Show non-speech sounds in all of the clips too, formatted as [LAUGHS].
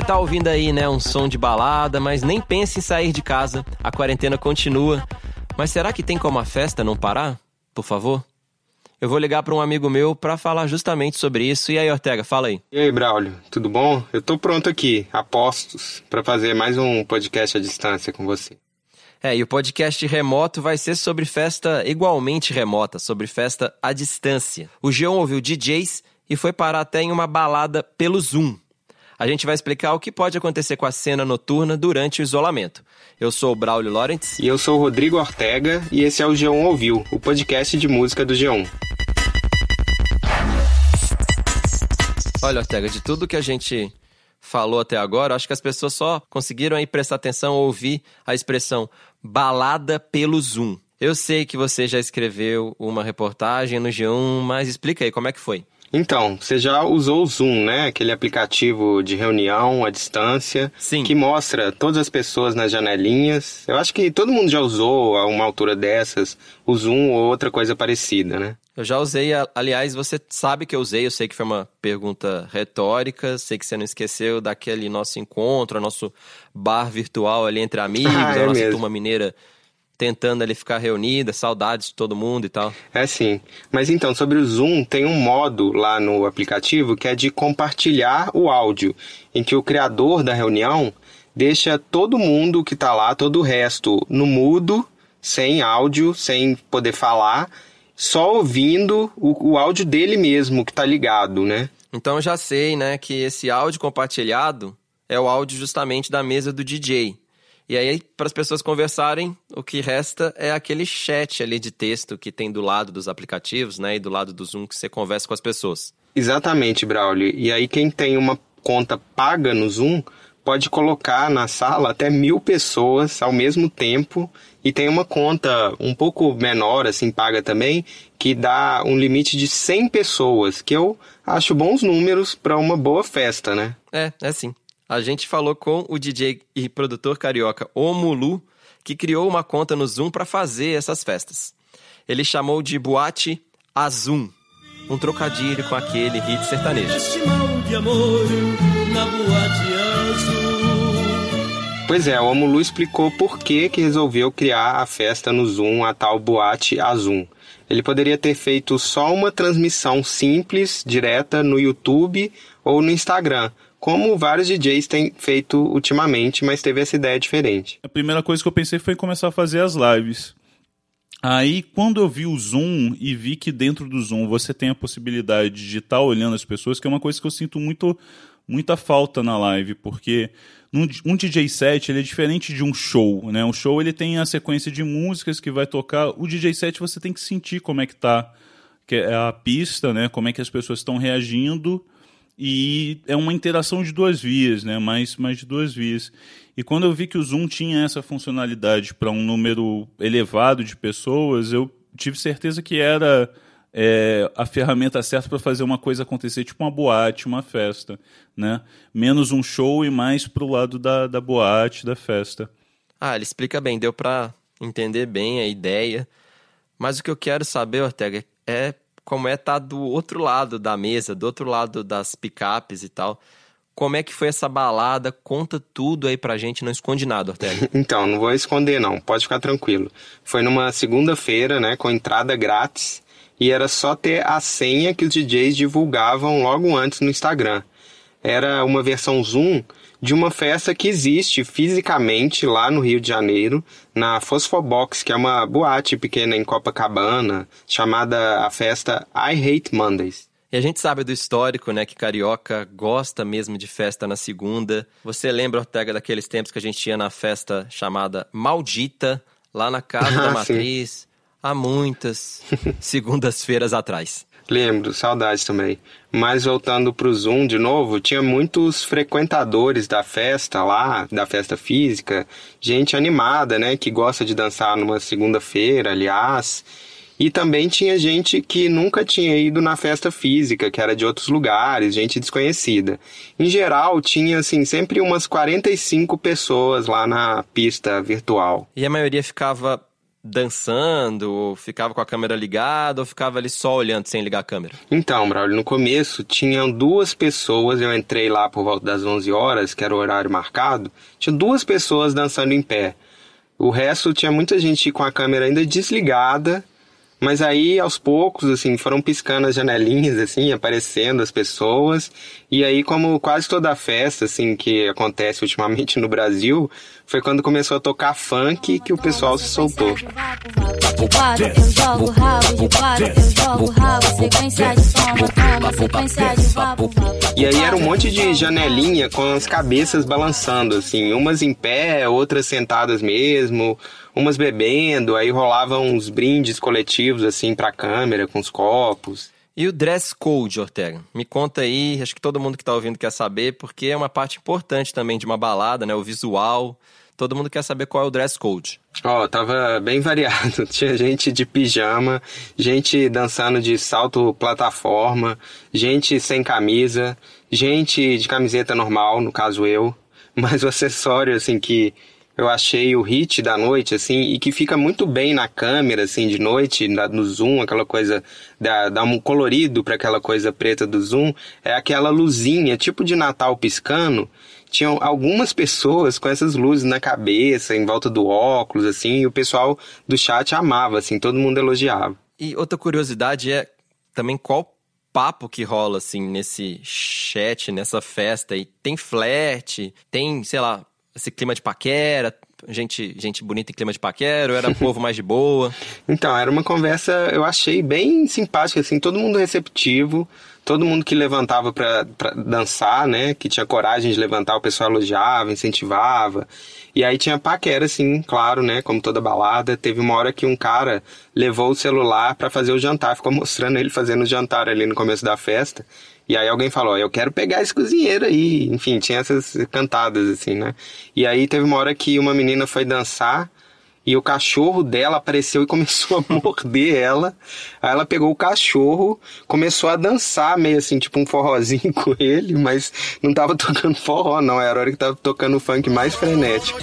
Você tá ouvindo aí, né, um som de balada, mas nem pense em sair de casa. A quarentena continua. Mas será que tem como a festa não parar? Por favor? Eu vou ligar para um amigo meu para falar justamente sobre isso. E aí, Ortega, fala aí. E aí, Braulio, tudo bom? Eu tô pronto aqui, a postos, para fazer mais um podcast à distância com você. É, e o podcast remoto vai ser sobre festa igualmente remota, sobre festa à distância. O Geon ouviu DJs e foi parar até em uma balada pelo Zoom. A gente vai explicar o que pode acontecer com a cena noturna durante o isolamento. Eu sou o Braulio Lawrence. E eu sou o Rodrigo Ortega, e esse é o G1 Ouviu, o podcast de música do G1. Olha, Ortega, de tudo que a gente falou até agora, acho que as pessoas só conseguiram aí prestar atenção ou ouvir a expressão balada pelo Zoom. Eu sei que você já escreveu uma reportagem no G1, mas explica aí como é que foi. Então, você já usou o Zoom, né? Aquele aplicativo de reunião à distância. Sim. Que mostra todas as pessoas nas janelinhas. Eu acho que todo mundo já usou a uma altura dessas o Zoom ou outra coisa parecida, né? Eu já usei, aliás, você sabe que eu usei, eu sei que foi uma pergunta retórica, sei que você não esqueceu daquele nosso encontro, nosso bar virtual ali entre amigos, Ah, é a nossa mesmo. turma mineira tentando ali ficar reunida, saudades de todo mundo e tal. É sim. Mas então, sobre o Zoom, tem um modo lá no aplicativo que é de compartilhar o áudio, em que o criador da reunião deixa todo mundo que tá lá, todo o resto, no mudo, sem áudio, sem poder falar, só ouvindo o, o áudio dele mesmo que tá ligado, né? Então eu já sei, né, que esse áudio compartilhado é o áudio justamente da mesa do DJ. E aí, para as pessoas conversarem, o que resta é aquele chat ali de texto que tem do lado dos aplicativos, né, e do lado do Zoom que você conversa com as pessoas. Exatamente, Braulio. E aí quem tem uma conta paga no Zoom pode colocar na sala até mil pessoas ao mesmo tempo e tem uma conta um pouco menor, assim, paga também, que dá um limite de 100 pessoas, que eu acho bons números para uma boa festa, né? É, é sim. A gente falou com o DJ e produtor carioca Omulu, que criou uma conta no Zoom para fazer essas festas. Ele chamou de Boate Azum, um trocadilho com aquele hit sertanejo. Festival de amor na boate azul. Pois é, o Omulu explicou por que, que resolveu criar a festa no Zoom, a tal boate Azum. Ele poderia ter feito só uma transmissão simples, direta, no YouTube ou no Instagram, como vários DJs têm feito ultimamente, mas teve essa ideia diferente. A primeira coisa que eu pensei foi começar a fazer as lives. Aí, quando eu vi o Zoom e vi que dentro do Zoom você tem a possibilidade de estar olhando as pessoas, que é uma coisa que eu sinto muito, muita falta na live, porque um DJ set ele é diferente de um show, né? Um show ele tem a sequência de músicas que vai tocar. O DJ set você tem que sentir como é que tá é a pista, né? Como é que as pessoas estão reagindo e é uma interação de duas vias, né? Mais, mais de duas vias. E quando eu vi que o Zoom tinha essa funcionalidade para um número elevado de pessoas, eu tive certeza que era é, a ferramenta certa para fazer uma coisa acontecer, tipo uma boate, uma festa, né? Menos um show e mais pro lado da, da boate, da festa. Ah, ele explica bem, deu pra entender bem a ideia. Mas o que eu quero saber, Ortega, é como é estar do outro lado da mesa, do outro lado das picapes e tal. Como é que foi essa balada? Conta tudo aí pra gente, não esconde nada, Ortega. [LAUGHS] Então, não vou esconder não, pode ficar tranquilo. Foi numa segunda-feira, né, com entrada grátis, e era só ter a senha que os DJs divulgavam logo antes no Instagram. Era uma versão Zoom de uma festa que existe fisicamente lá no Rio de Janeiro, na Fosfobox, que é uma boate pequena em Copacabana, chamada a festa I Hate Mondays. E a gente sabe do histórico, né, que carioca gosta mesmo de festa na segunda. Você lembra, Ortega, daqueles tempos que a gente tinha na festa chamada Maldita, lá na Casa da [LAUGHS] Ah, sim. Matriz, há muitas [LAUGHS] segundas-feiras atrás. Lembro, saudades também. Mas voltando pro Zoom de novo, tinha muitos frequentadores da festa lá, da festa física, gente animada, né, que gosta de dançar numa segunda-feira, aliás. E também tinha gente que nunca tinha ido na festa física, que era de outros lugares, gente desconhecida. Em geral, tinha assim sempre umas 45 pessoas lá na pista virtual. E a maioria ficava dançando, ou ficava com a câmera ligada, ou ficava ali só olhando sem ligar a câmera? Então, Braulio, no começo tinham duas pessoas, eu entrei lá por volta das 11 horas, que era o horário marcado, tinha duas pessoas dançando em pé. O resto tinha muita gente com a câmera ainda desligada, mas aí, aos poucos, assim, foram piscando as janelinhas, assim, aparecendo as pessoas. E aí, como quase toda festa, assim, que acontece ultimamente no Brasil, foi quando começou a tocar funk que o pessoal se soltou. E aí era um monte de janelinha com as cabeças balançando, assim, umas em pé, outras sentadas mesmo, umas bebendo, aí rolavam uns brindes coletivos assim pra câmera, com os copos. E o dress code, Ortega? Me conta aí, acho que todo mundo que tá ouvindo quer saber, porque é uma parte importante também de uma balada, né? O visual. Todo mundo quer saber qual é o dress code. Ó, oh, tava bem [LAUGHS] variado. Tinha gente de pijama, gente dançando de salto plataforma, gente sem camisa, gente de camiseta normal, no caso eu. [LAUGHS] Mas o acessório, assim, que eu achei o hit da noite, assim, e que fica muito bem na câmera, assim, de noite, no zoom, aquela coisa, dá, dá um colorido para aquela coisa preta do zoom, é aquela luzinha, tipo de Natal piscando, tinham algumas pessoas com essas luzes na cabeça, em volta do óculos, assim, e o pessoal do chat amava, assim, todo mundo elogiava. E outra curiosidade é também qual papo que rola, assim, nesse chat, nessa festa, e tem flerte, tem, sei lá, esse clima de paquera, gente, gente bonita em clima de paquera, ou era [LAUGHS] povo mais de boa? Então, era uma conversa, eu achei bem simpática, assim, todo mundo receptivo, todo mundo que levantava para dançar, né, que tinha coragem de levantar, o pessoal elogiava, incentivava. E aí tinha paquera, assim, claro, né, como toda balada. Teve uma hora que um cara levou o celular para fazer o jantar, ficou mostrando ele fazendo o jantar ali no começo da festa. E aí alguém falou, eu quero pegar esse cozinheiro aí. Enfim, tinha essas cantadas, assim, né? E aí teve uma hora que uma menina foi dançar e o cachorro dela apareceu e [LAUGHS] começou a morder ela. Aí ela pegou o cachorro, começou a dançar meio assim, tipo um forrozinho [LAUGHS] com ele, mas não tava tocando forró, não. Era a hora que tava tocando funk mais frenético.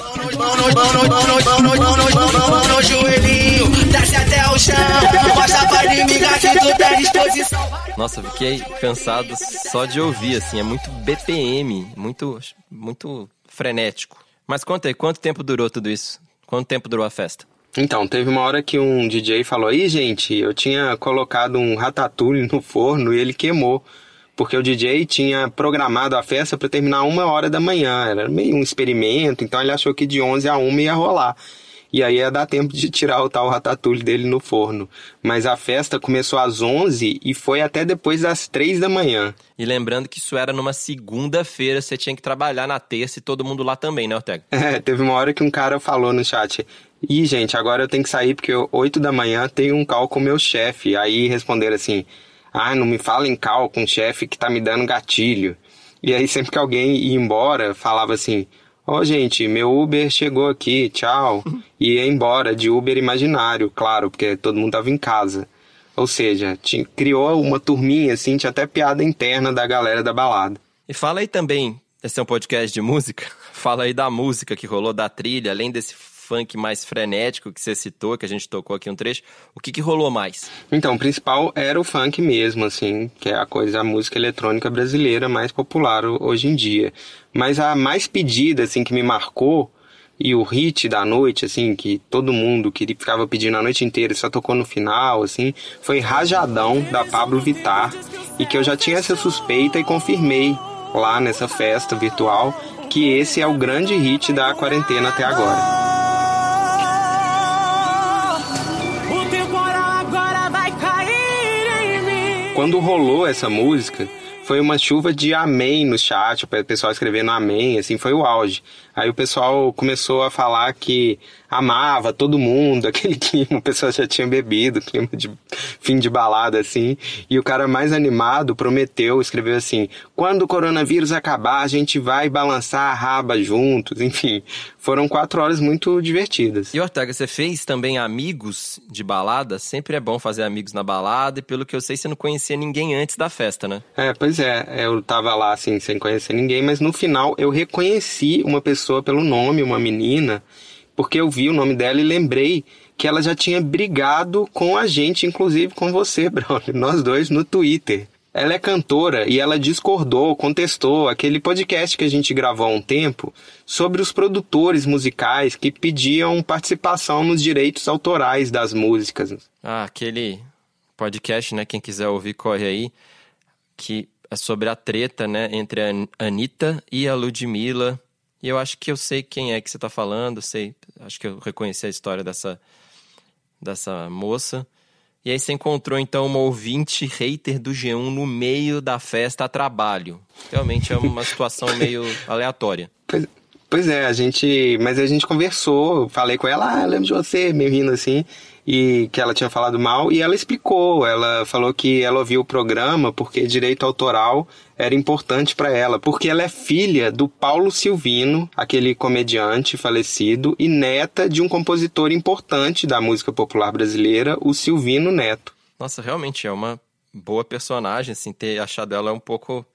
Nossa, fiquei cansado só de ouvir, assim, é muito BPM, muito, muito frenético. Mas conta aí, quanto tempo durou tudo isso? Quanto tempo durou a festa? Então, teve uma hora que um DJ falou: aí, gente, eu tinha colocado um ratatouille no forno e ele queimou. Porque o DJ tinha programado a festa para terminar uma hora da manhã. Era meio um experimento, então ele achou que de 11 a 1 ia rolar e aí ia dar tempo de tirar o tal ratatouille dele no forno. Mas a festa começou às 11 e foi até depois das 3 da manhã. E lembrando que isso era numa segunda-feira, você tinha que trabalhar na terça e todo mundo lá também, né, Ortega? [LAUGHS] É, teve uma hora que um cara falou no chat, Ih, gente, agora eu tenho que sair porque 8 da manhã tem um call com o meu chefe. Aí responderam assim: Ah, não me fala em call com o chefe que tá me dando gatilho. E aí sempre que alguém ia embora, falava assim: Ó, oh, gente, meu Uber chegou aqui, tchau. [LAUGHS] E ia embora de Uber imaginário, claro, porque todo mundo tava em casa. Ou seja, tinha, criou uma turminha, assim, tinha até piada interna da galera da balada. E fala aí também, esse é um podcast de música, [LAUGHS] fala aí da música que rolou, da trilha, além desse funk mais frenético que você citou, que a gente tocou aqui um trecho, o que, que rolou mais? Então, o principal era o funk mesmo, assim, que é a coisa, a música eletrônica brasileira mais popular hoje em dia. Mas a mais pedida, assim, que me marcou, e o hit da noite, assim, que todo mundo que ficava pedindo a noite inteira só tocou no final, assim, foi Rajadão, da Pablo Vittar, e que eu já tinha essa suspeita e confirmei lá nessa festa virtual que esse é o grande hit da quarentena até agora. Quando rolou essa música, foi uma chuva de amém no chat, o pessoal escrevendo amém, assim, foi o auge. Aí o pessoal começou a falar que amava todo mundo, [LAUGHS] aquele clima, o pessoal já tinha bebido, clima de fim de balada, assim. E o cara mais animado prometeu, escreveu assim: quando o coronavírus acabar, a gente vai balançar a raba juntos, enfim. Foram quatro horas muito divertidas. E Ortega, você fez também amigos de balada? Sempre é bom fazer amigos na balada, e pelo que eu sei, você não conhecia ninguém antes da festa, né? É, pois é. Eu tava lá, assim, sem conhecer ninguém, mas no final eu reconheci uma pessoa pessoa pelo nome, uma menina, porque eu vi o nome dela e lembrei que ela já tinha brigado com a gente, inclusive com você, [LAUGHS] Braulio, nós dois no Twitter. Ela é cantora e ela discordou, contestou aquele podcast que a gente gravou há um tempo sobre os produtores musicais que pediam participação nos direitos autorais das músicas. Ah, aquele podcast, né? Quem quiser ouvir, corre aí. Que é sobre a treta, né? Entre a Anitta e a Ludmilla. E eu acho que eu sei quem é que você tá falando, sei. Acho que eu reconheci a história dessa, dessa moça. E aí você encontrou então uma ouvinte hater do G1 no meio da festa a trabalho. Realmente é uma situação meio [LAUGHS] aleatória. Pois, pois, é, a gente. Mas a gente conversou, falei com ela, ah, lembro de você, meio rindo assim e que ela tinha falado mal e ela explicou, ela falou que ela ouviu o programa porque direito autoral era importante para ela, porque ela é filha do Paulo Silvino, aquele comediante falecido e neta de um compositor importante da música popular brasileira, o Silvino Neto. Nossa, realmente é uma boa personagem, assim, ter achado ela um pouco,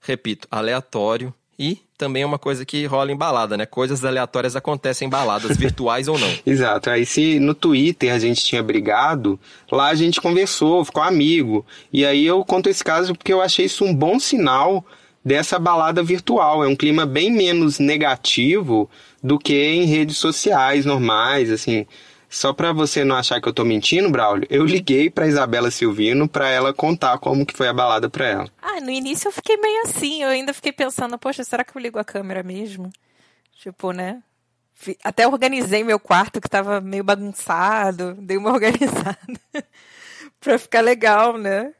repito, aleatório e também é uma coisa que rola em balada, né? Coisas aleatórias acontecem em baladas, [LAUGHS] virtuais ou não. Exato. Aí se no Twitter a gente tinha brigado, lá a gente conversou, ficou amigo. E aí eu conto esse caso porque eu achei isso um bom sinal dessa balada virtual. É um clima bem menos negativo do que em redes sociais normais, assim. Só para você não achar que eu tô mentindo, Braulio, eu liguei pra Isabela Silvino para ela contar como que foi a balada pra ela. Ah, no início eu fiquei meio assim, eu ainda fiquei pensando, poxa, será que eu ligo a câmera mesmo? Tipo, né? Até organizei meu quarto que tava meio bagunçado, dei uma [LAUGHS] organizada pra ficar legal, né?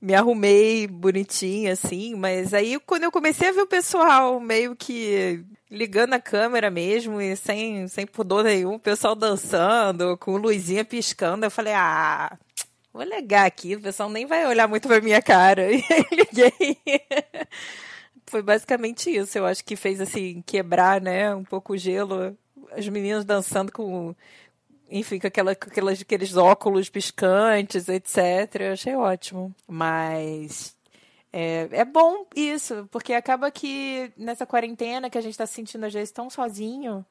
Me arrumei bonitinha, assim, mas aí quando eu comecei a ver o pessoal meio que ligando a câmera mesmo e sem, sem pudor nenhum, o pessoal dançando, com luzinha piscando. Eu falei, ah, vou ligar aqui, o pessoal nem vai olhar muito pra minha cara. [LAUGHS] E aí liguei. Foi basicamente isso. Eu acho que fez assim, quebrar, né, um pouco o gelo. As meninas dançando com, enfim, com, aquela, com aquelas, aqueles óculos piscantes, etc. Eu achei ótimo. Mas é, é bom isso, porque acaba que nessa quarentena que a gente está se sentindo às vezes tão sozinho,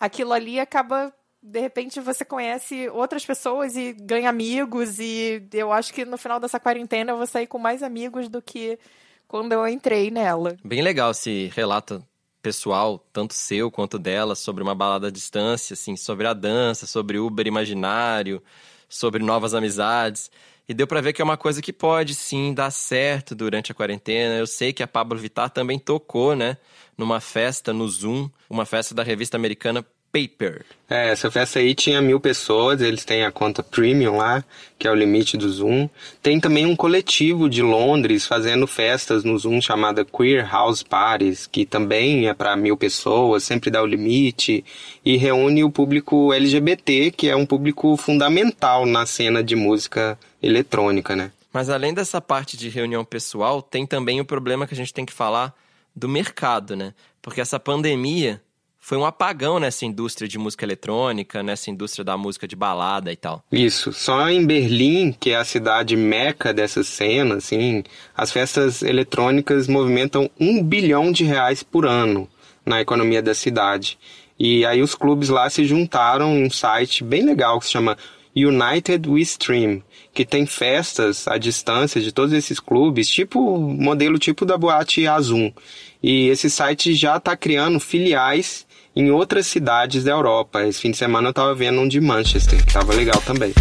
aquilo ali acaba de repente você conhece outras pessoas e ganha amigos e eu acho que no final dessa quarentena eu vou sair com mais amigos do que quando eu entrei nela. Bem legal esse relato pessoal, tanto seu quanto dela, sobre uma balada à distância, assim, sobre a dança, sobre Uber imaginário, sobre novas amizades. E deu para ver que é uma coisa que pode sim dar certo durante a quarentena. Eu sei que a Pablo Vittar também tocou, né, numa festa no Zoom, uma festa da revista americana Paper. É, essa festa aí tinha mil pessoas, eles têm a conta premium lá, que é o limite do Zoom. Tem também um coletivo de Londres fazendo festas no Zoom chamada Queer House Parties, que também é para mil pessoas, sempre dá o limite, e reúne o público LGBT, que é um público fundamental na cena de música eletrônica, né? Mas além dessa parte de reunião pessoal, tem também o problema que a gente tem que falar do mercado, né? Porque essa pandemia foi um apagão nessa indústria de música eletrônica, nessa indústria da música de balada e tal. Isso. Só em Berlim, que é a cidade meca dessa cena, assim, as festas eletrônicas movimentam um bilhão de reais por ano na economia da cidade. E aí os clubes lá se juntaram um site bem legal que se chama United We Stream, que tem festas à distância de todos esses clubes, tipo modelo tipo da boate Azul. E esse site já está criando filiais em outras cidades da Europa. Esse fim de semana eu estava vendo um de Manchester, que estava legal também.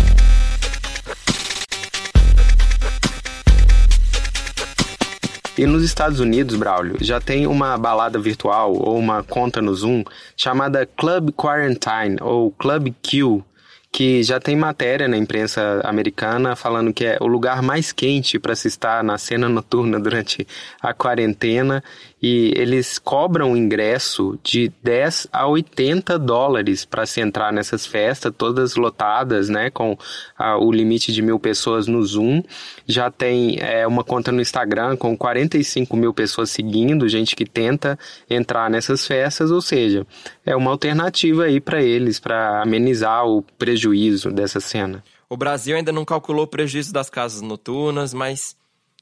E nos Estados Unidos, Braulio, já tem uma balada virtual ou uma conta no Zoom chamada Club Quarantine ou Club Q, que já tem matéria na imprensa americana falando que é o lugar mais quente para se estar na cena noturna durante a quarentena e eles cobram ingresso de 10 a 80 dólares para se entrar nessas festas, todas lotadas, né, com a, o limite de mil pessoas no Zoom. Já tem é, uma conta no Instagram com 45 mil pessoas seguindo, gente que tenta entrar nessas festas, ou seja, é uma alternativa aí para eles, para amenizar o prejuízo dessa cena. O Brasil ainda não calculou o prejuízo das casas noturnas, mas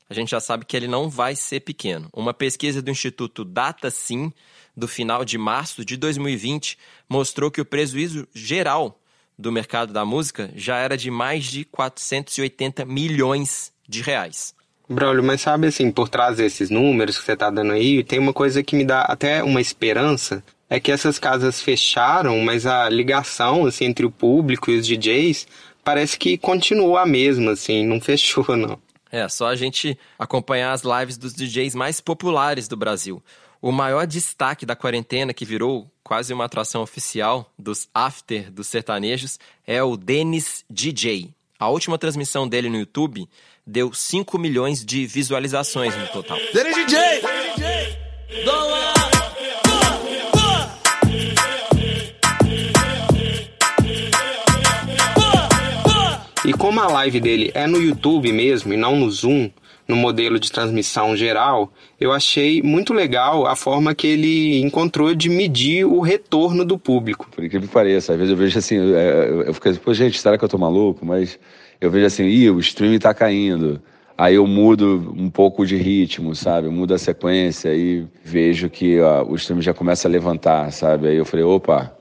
a gente já sabe que ele não vai ser pequeno. Uma pesquisa do Instituto DataSim, do final de março de 2020, mostrou que o prejuízo geral do mercado da música já era de mais de 480 milhões de reais. Braulio, mas sabe assim, por trás desses números que você está dando aí, tem uma coisa que me dá até uma esperança, é que essas casas fecharam, mas a ligação assim, entre o público e os DJs parece que continuou a mesma, assim, não [LAUGHS] fechou, não. É, só a gente acompanhar as lives dos DJs mais populares do Brasil. O maior destaque da quarentena, que virou quase uma atração oficial dos after dos sertanejos, é o Denis DJ. A última transmissão dele no YouTube deu 5 milhões de visualizações no total. Denis DJ! DJ! Como a live dele é no YouTube mesmo e não no Zoom, no modelo de transmissão geral, eu achei muito legal a forma que ele encontrou de medir o retorno do público. Por incrível que pareça, às vezes eu vejo assim, eu, eu fico assim, pô, gente, será que eu tô maluco? Mas eu vejo assim, ih, o stream tá caindo. Aí eu mudo um pouco de ritmo, sabe? Eu mudo a sequência e vejo que ó, o stream já começa a levantar, sabe? Aí eu falei, opa,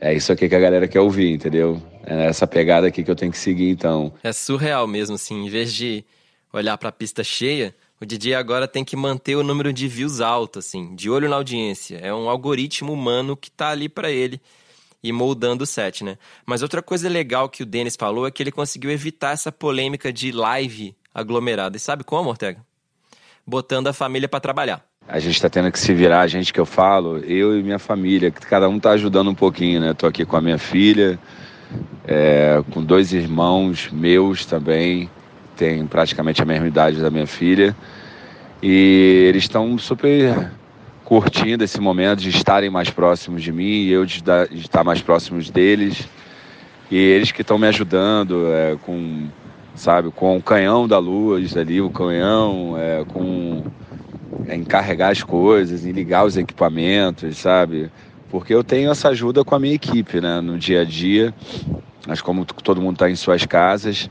é isso aqui que a galera quer ouvir, entendeu? É essa pegada aqui que eu tenho que seguir, então. É surreal mesmo, assim. Em vez de olhar para a pista cheia, o DJ agora tem que manter o número de views alto, assim, de olho na audiência. É um algoritmo humano que tá ali para ele e moldando o set, né? Mas outra coisa legal que o Denis falou é que ele conseguiu evitar essa polêmica de live aglomerada. E sabe como, Ortega? Botando a família para trabalhar. A gente tá tendo que se virar, a gente que eu falo, eu e minha família, que cada um tá ajudando um pouquinho, né? Tô aqui com a minha filha, é, com dois irmãos meus também, tem praticamente a mesma idade da minha filha. E eles estão super curtindo esse momento de estarem mais próximos de mim e eu de, de estar mais próximos deles. E eles que estão me ajudando é, com, sabe, com o canhão da luz ali, o canhão, é, com é, encarregar as coisas, em ligar os equipamentos, sabe? Porque eu tenho essa ajuda com a minha equipe, né, no dia a dia. Mas como todo mundo está em suas casas,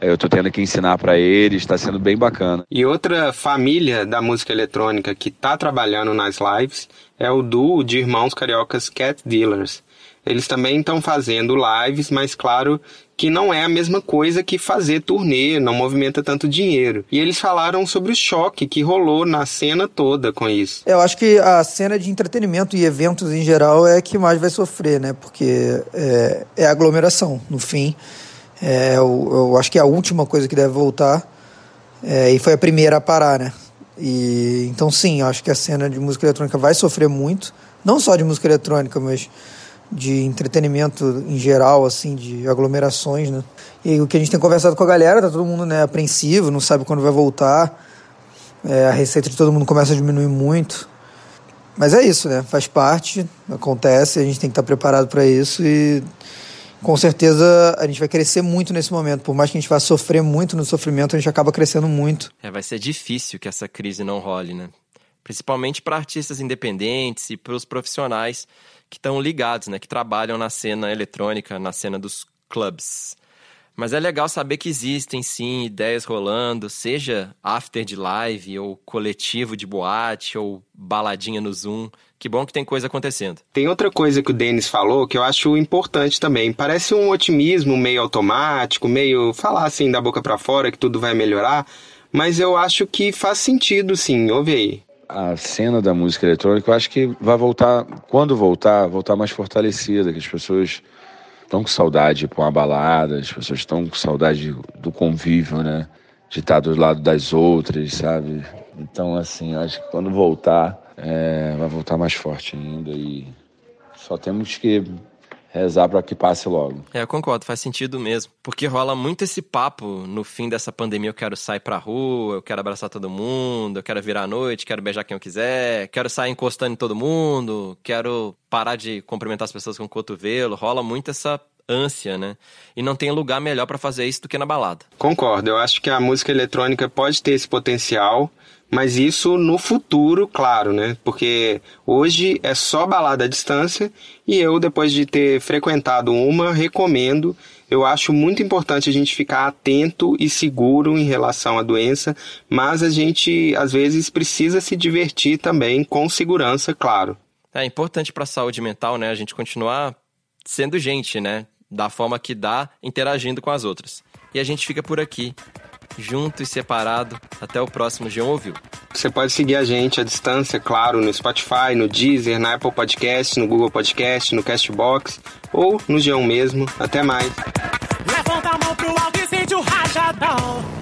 eu estou tendo que ensinar para eles, está sendo bem bacana. E outra família da música eletrônica que está trabalhando nas lives é o duo de irmãos cariocas Cat Dealers. Eles também estão fazendo lives, mas claro que não é a mesma coisa que fazer turnê, não movimenta tanto dinheiro. E eles falaram sobre o choque que rolou na cena toda com isso. Eu acho que a cena de entretenimento e eventos em geral é que mais vai sofrer, né? Porque é, é aglomeração, no fim. É, eu, eu, acho que é a última coisa que deve voltar. É, e foi a primeira a parar, né? E, então, sim, eu acho que a cena de música eletrônica vai sofrer muito. Não só de música eletrônica, mas de entretenimento em geral, assim, de aglomerações, né? E o que a gente tem conversado com a galera, tá todo mundo né, apreensivo, não sabe quando vai voltar. É, a receita de todo mundo começa a diminuir muito. Mas é isso, né? Faz parte, acontece, a gente tem que estar preparado para isso e com certeza a gente vai crescer muito nesse momento. Por mais que a gente vá sofrer muito no sofrimento, a gente acaba crescendo muito. É, vai ser difícil que essa crise não role, né? Principalmente para artistas independentes e para os profissionais que estão ligados, né? Que trabalham na cena eletrônica, na cena dos clubs. Mas é legal saber que existem sim ideias rolando, seja after de live, ou coletivo de boate, ou baladinha no Zoom. Que bom que tem coisa acontecendo. Tem outra coisa que o Denis falou que eu acho importante também. Parece um otimismo meio automático, meio falar assim da boca para fora que tudo vai melhorar, mas eu acho que faz sentido sim. Ouve aí. A cena da música eletrônica, eu acho que vai voltar, quando voltar, voltar mais fortalecida, que as pessoas estão com saudade pra uma balada, as pessoas estão com saudade do convívio, né? De estar do lado das outras, sabe? Então, assim, acho que quando voltar, é, vai voltar mais forte ainda e só temos que rezar para que passe logo. É, eu concordo, faz sentido mesmo. Porque rola muito esse papo no fim dessa pandemia: eu quero sair pra rua, eu quero abraçar todo mundo, eu quero virar à noite, quero beijar quem eu quiser, quero sair encostando em todo mundo, quero parar de cumprimentar as pessoas com o cotovelo. Rola muito essa ânsia, né? E não tem lugar melhor para fazer isso do que na balada. Concordo, eu acho que a música eletrônica pode ter esse potencial mas isso no futuro, claro, né? Porque hoje é só balada à distância e eu, depois de ter frequentado uma, recomendo. Eu acho muito importante a gente ficar atento e seguro em relação à doença, mas a gente às vezes precisa se divertir também com segurança, claro. É importante para a saúde mental, né? A gente continuar sendo gente, né? Da forma que dá, interagindo com as outras. E a gente fica por aqui, junto e separado. Até o próximo G1 Ouviu. Você pode seguir a gente à distância, claro, no Spotify, no Deezer, na Apple Podcast, no Google Podcast, no Castbox ou no G1 mesmo. Até mais. Levanta a mão pro alto e sente o rajadão.